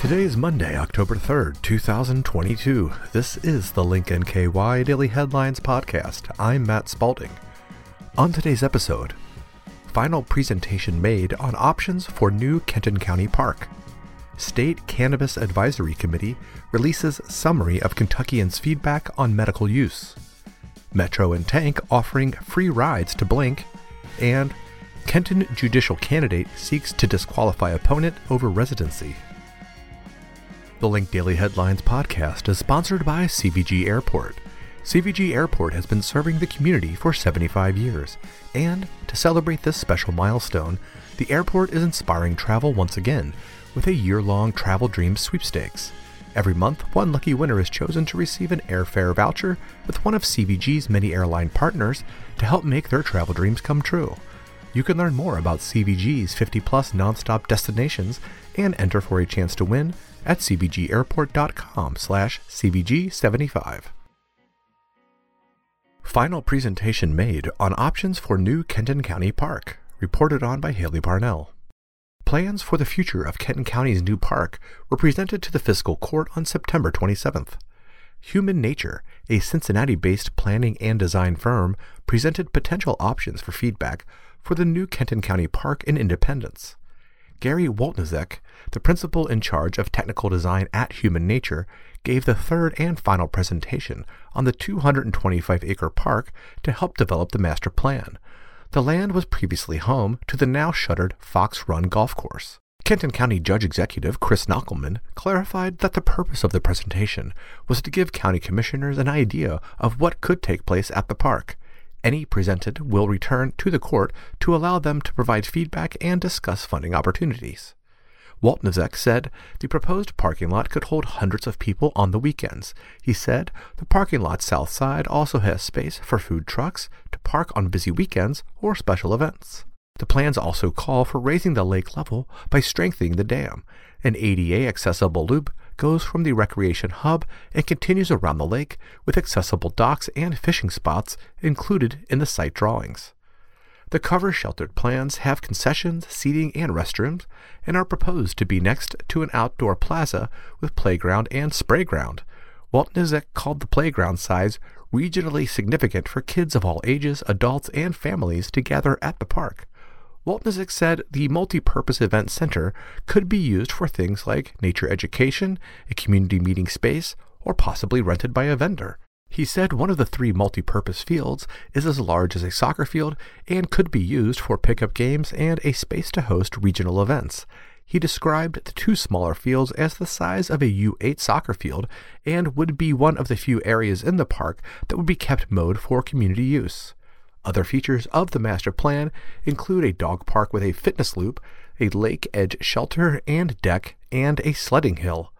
Today is Monday, October 3rd, 2022. This is the Link NKY Daily Headlines Podcast. I'm Matt Spalding. On today's episode, final presentation made on options for new Kenton County Park. State Cannabis Advisory Committee releases summary of Kentuckians' feedback on medical use. Metro and Tank offering free rides to Blink, and Kenton judicial candidate seeks to disqualify opponent over residency. The Link Daily Headlines podcast is sponsored by CVG Airport. CVG Airport has been serving the community for 75 years, and to celebrate this special milestone, the airport is inspiring travel once again with a year long Travel Dreams sweepstakes. Every month, one lucky winner is chosen to receive an airfare voucher with one of CVG's many airline partners to help make their travel dreams come true. You can learn more about CVG's 50 plus nonstop destinations and enter for a chance to win at cvgairport.com slash cvg75. Final presentation made on options for new Kenton County Park, reported on by Haley Parnell. Plans for the future of Kenton County's new park were presented to the fiscal court on September 27th. Human Nature, a Cincinnati based planning and design firm, presented potential options for feedback for the new Kenton County Park in Independence. Gary Wolnitzek, the principal in charge of technical design at Human Nature, gave the third and final presentation on the 225 acre park to help develop the master plan. The land was previously home to the now shuttered Fox Run Golf Course. Kenton County Judge Executive Chris Knochelman clarified that the purpose of the presentation was to give county commissioners an idea of what could take place at the park any presented will return to the court to allow them to provide feedback and discuss funding opportunities. Wolnitzek said the proposed parking lot could hold hundreds of people on the weekends. He said the parking lot south side also has space for food trucks to park on busy weekends or special events. The plans also call for raising the lake level by strengthening the dam. An ADA accessible loop goes from the recreation hub and continues around the lake with accessible docks and fishing spots included in the site drawings. The cover sheltered plans have concessions, seating, and restrooms, and are proposed to be next to an outdoor plaza with playground and spray ground. Wolnitzek called the playground size regionally significant for kids of all ages, adults, and families to gather at the park. Wolnitzek said the multi-purpose event center could be used for things like nature education, a community meeting space, or possibly rented by a vendor. He said one of the three multi-purpose fields is as large as a soccer field and could be used for pickup games and a space to host regional events. He described the two smaller fields as the size of a U8 soccer field and would be one of the few areas in the park that would be kept mowed for community use. Other features of the master plan include a dog park with a fitness loop, a lake edge shelter and deck, and a sledding hill.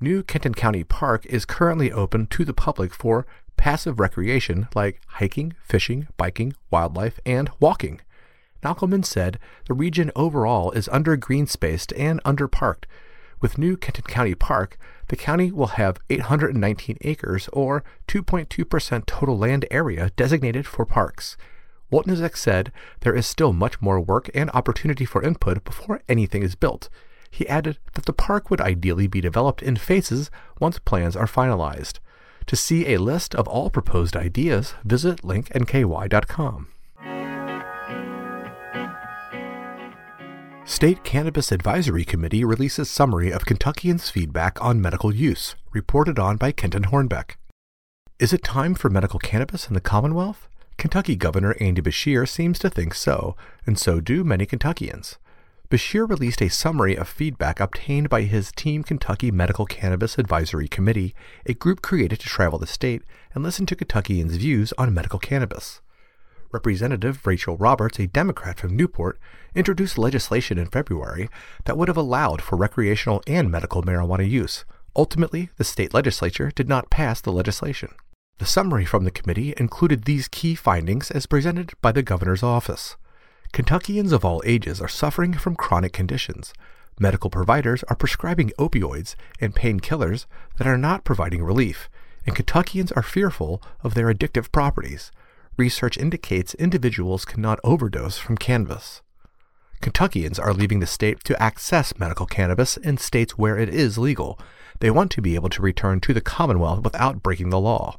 New Kenton County Park is currently open to the public for passive recreation like hiking, fishing, biking, wildlife, and walking. Knochelman said the region overall is under green spaced and underparked, with new Kenton County Park, the county will have 819 acres, or 2.2% total land area, designated for parks. Wolnitzek said there is still much more work and opportunity for input before anything is built. He added that the park would ideally be developed in phases once plans are finalized. To see a list of all proposed ideas, visit linknky.com. State Cannabis Advisory Committee releases summary of Kentuckians' feedback on medical use, reported on by Kenton Hornbeck. Is it time for medical cannabis in the Commonwealth? Kentucky Governor Andy Beshear seems to think so, and so do many Kentuckians. Beshear released a summary of feedback obtained by his Team Kentucky Medical Cannabis Advisory Committee, a group created to travel the state and listen to Kentuckians' views on medical cannabis. Representative Rachel Roberts, a Democrat from Newport, introduced legislation in February that would have allowed for recreational and medical marijuana use. Ultimately, the state legislature did not pass the legislation. The summary from the committee included these key findings as presented by the governor's office. Kentuckians of all ages are suffering from chronic conditions. Medical providers are prescribing opioids and painkillers that are not providing relief, and Kentuckians are fearful of their addictive properties research indicates individuals cannot overdose from cannabis. Kentuckians are leaving the state to access medical cannabis in states where it is legal. They want to be able to return to the Commonwealth without breaking the law.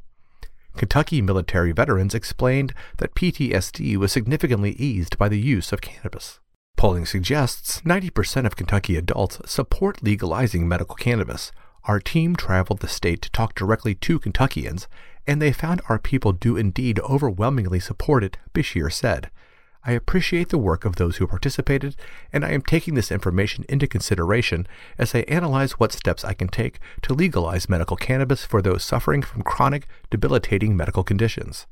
Kentucky military veterans explained that PTSD was significantly eased by the use of cannabis. Polling suggests 90% of Kentucky adults support legalizing medical cannabis. Our team traveled the state to talk directly to Kentuckians, and they found our people do indeed overwhelmingly support it, Beshear said. I appreciate the work of those who participated, and I am taking this information into consideration as I analyze what steps I can take to legalize medical cannabis for those suffering from chronic, debilitating medical conditions.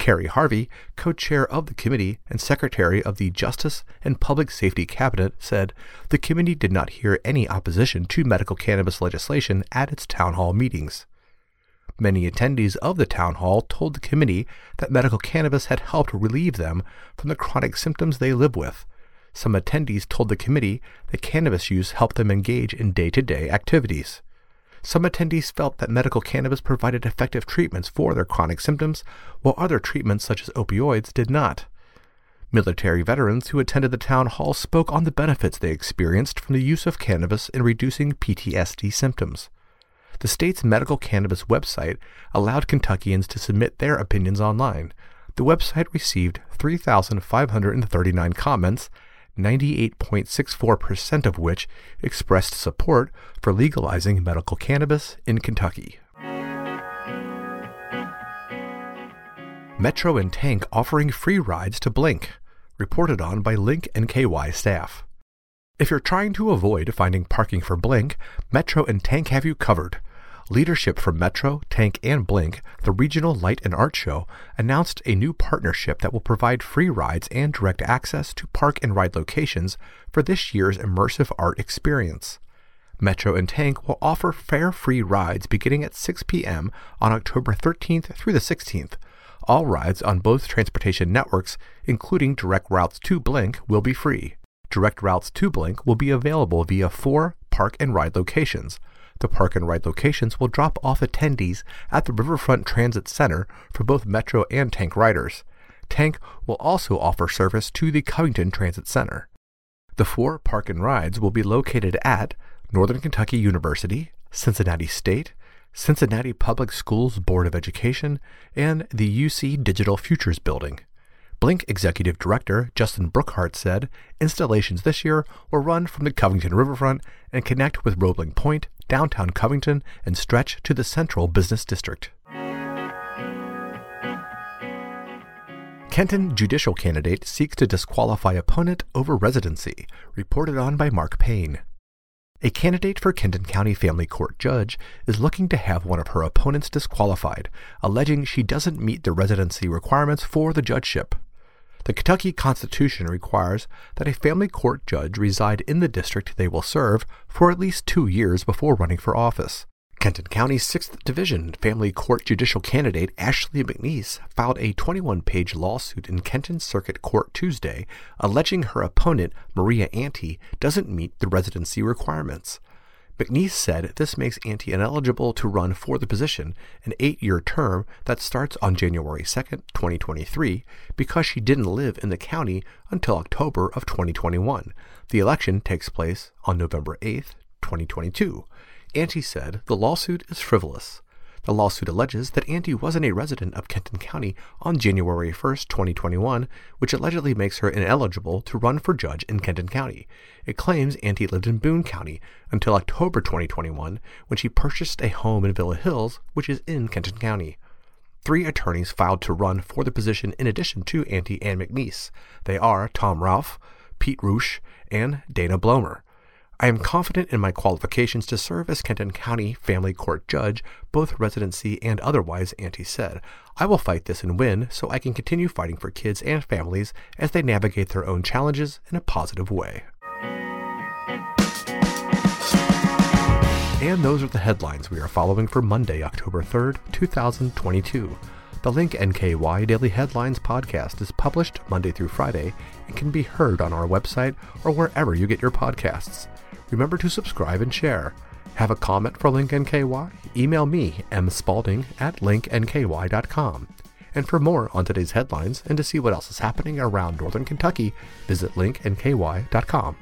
Kerry Harvey, co chair of the committee and secretary of the Justice and Public Safety Cabinet, said the committee did not hear any opposition to medical cannabis legislation at its town hall meetings. Many attendees of the town hall told the committee that medical cannabis had helped relieve them from the chronic symptoms they live with. Some attendees told the committee that cannabis use helped them engage in day to day activities. Some attendees felt that medical cannabis provided effective treatments for their chronic symptoms, while other treatments, such as opioids, did not. Military veterans who attended the town hall spoke on the benefits they experienced from the use of cannabis in reducing PTSD symptoms the state's medical cannabis website allowed Kentuckians to submit their opinions online. The website received 3,539 comments, 98.64% of which expressed support for legalizing medical cannabis in Kentucky. Metro and Tank offering free rides to Blink, reported on by Link NKY staff. If you're trying to avoid finding parking for Blink, Metro and Tank have you covered. Leadership from Metro, Tank, and Blink, the regional light and art show, announced a new partnership that will provide free rides and direct access to park and ride locations for this year's immersive art experience. Metro and Tank will offer fare free rides beginning at 6 p.m. on October 13th through the 16th. All rides on both transportation networks, including direct routes to Blink, will be free. Direct routes to Blink will be available via four park and ride locations the park and ride locations will drop off attendees at the Riverfront Transit Center for both Metro and Tank riders. Tank will also offer service to the Covington Transit Center. The four park and rides will be located at Northern Kentucky University, Cincinnati State, Cincinnati Public Schools Board of Education, and the UC Digital Futures Building. Blink Executive Director Justin Brookhart said installations this year will run from the Covington Riverfront and connect with Roebling Point, downtown Covington, and stretch to the central business district. Kenton judicial candidate seeks to disqualify opponent over residency, reported on by Mark Payne. A candidate for Kenton County Family Court judge is looking to have one of her opponents disqualified, alleging she doesn't meet the residency requirements for the judgeship. The Kentucky Constitution requires that a family court judge reside in the district they will serve for at least two years before running for office. Kenton County's 6th Division Family Court judicial candidate Ashley McNeese filed a 21 page lawsuit in Kenton Circuit Court Tuesday alleging her opponent, Maria Ante, doesn't meet the residency requirements. McNeese said this makes Ante ineligible to run for the position, an eight year term that starts on January 2, 2023, because she didn't live in the county until October of 2021. The election takes place on November 8, 2022. Ante said the lawsuit is frivolous. The lawsuit alleges that Ante wasn't a resident of Kenton County on January 1, 2021, which allegedly makes her ineligible to run for judge in Kenton County. It claims Ante lived in Boone County until October 2021 when she purchased a home in Villa Hills, which is in Kenton County. Three attorneys filed to run for the position in addition to Ante and McNeese. They are Tom Ralph, Pete Roosh, and Dana Blomer. I am confident in my qualifications to serve as Kenton County Family Court Judge, both residency and otherwise, Ante said. I will fight this and win so I can continue fighting for kids and families as they navigate their own challenges in a positive way. And those are the headlines we are following for Monday, October 3rd, 2022. The Link NKY Daily Headlines podcast is published Monday through Friday and can be heard on our website or wherever you get your podcasts remember to subscribe and share. Have a comment for Link NKY? Email me, mspalding at linknky.com. And for more on today's headlines and to see what else is happening around northern Kentucky, visit linknky.com.